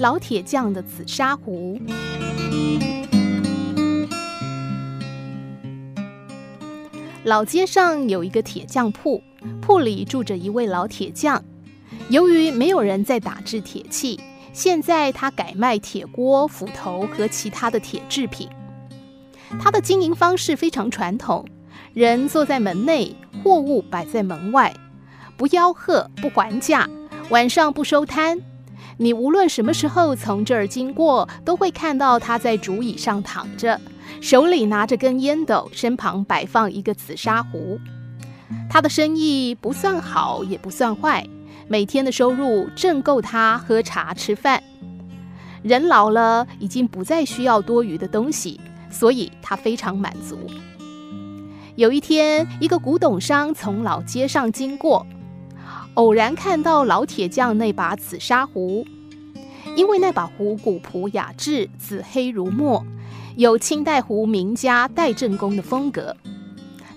老铁匠的紫砂壶。老街上有一个铁匠铺，铺里住着一位老铁匠。由于没有人在打制铁器，现在他改卖铁锅、斧头和其他的铁制品。他的经营方式非常传统，人坐在门内，货物摆在门外，不吆喝，不还价，晚上不收摊。你无论什么时候从这儿经过，都会看到他在竹椅上躺着，手里拿着根烟斗，身旁摆放一个紫砂壶。他的生意不算好，也不算坏，每天的收入正够他喝茶吃饭。人老了，已经不再需要多余的东西，所以他非常满足。有一天，一个古董商从老街上经过。偶然看到老铁匠那把紫砂壶，因为那把壶古朴雅致、紫黑如墨，有清代壶名家戴正公的风格。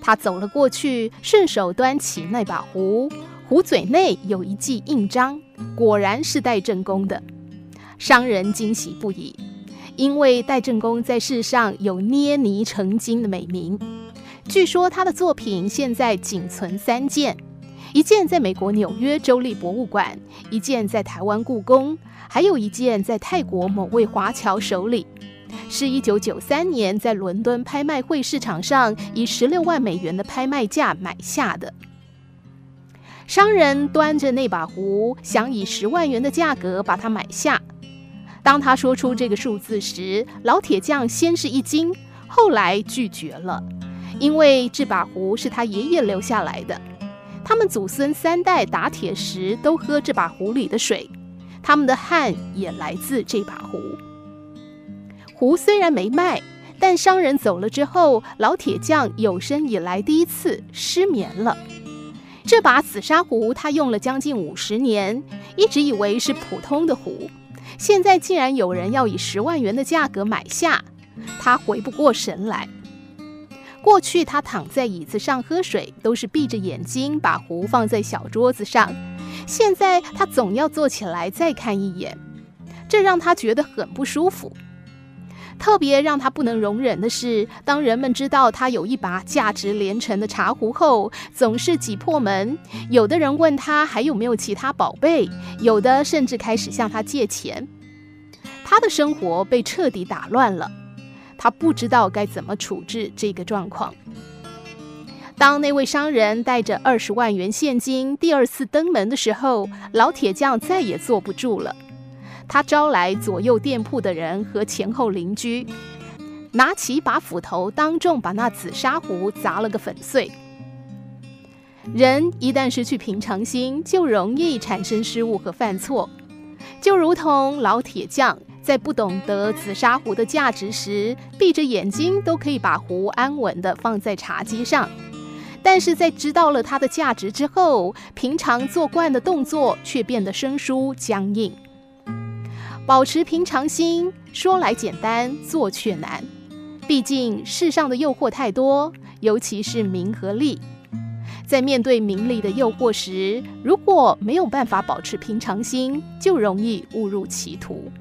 他走了过去，顺手端起那把壶，壶嘴内有一记印章，果然是戴正公的。商人惊喜不已，因为戴正公在世上有捏泥成金的美名。据说他的作品现在仅存三件。一件在美国纽约州立博物馆，一件在台湾故宫，还有一件在泰国某位华侨手里，是一九九三年在伦敦拍卖会市场上以十六万美元的拍卖价买下的。商人端着那把壶，想以十万元的价格把它买下。当他说出这个数字时，老铁匠先是一惊，后来拒绝了，因为这把壶是他爷爷留下来的。他们祖孙三代打铁时都喝这把壶里的水，他们的汗也来自这把壶。壶虽然没卖，但商人走了之后，老铁匠有生以来第一次失眠了。这把紫砂壶他用了将近五十年，一直以为是普通的壶，现在竟然有人要以十万元的价格买下，他回不过神来。过去他躺在椅子上喝水，都是闭着眼睛，把壶放在小桌子上。现在他总要坐起来再看一眼，这让他觉得很不舒服。特别让他不能容忍的是，当人们知道他有一把价值连城的茶壶后，总是挤破门。有的人问他还有没有其他宝贝，有的甚至开始向他借钱。他的生活被彻底打乱了。他不知道该怎么处置这个状况。当那位商人带着二十万元现金第二次登门的时候，老铁匠再也坐不住了。他招来左右店铺的人和前后邻居，拿起把斧头，当众把那紫砂壶砸了个粉碎。人一旦失去平常心，就容易产生失误和犯错，就如同老铁匠。在不懂得紫砂壶的价值时，闭着眼睛都可以把壶安稳地放在茶几上；但是在知道了它的价值之后，平常做惯的动作却变得生疏僵硬。保持平常心，说来简单，做却难。毕竟世上的诱惑太多，尤其是名和利。在面对名利的诱惑时，如果没有办法保持平常心，就容易误入歧途。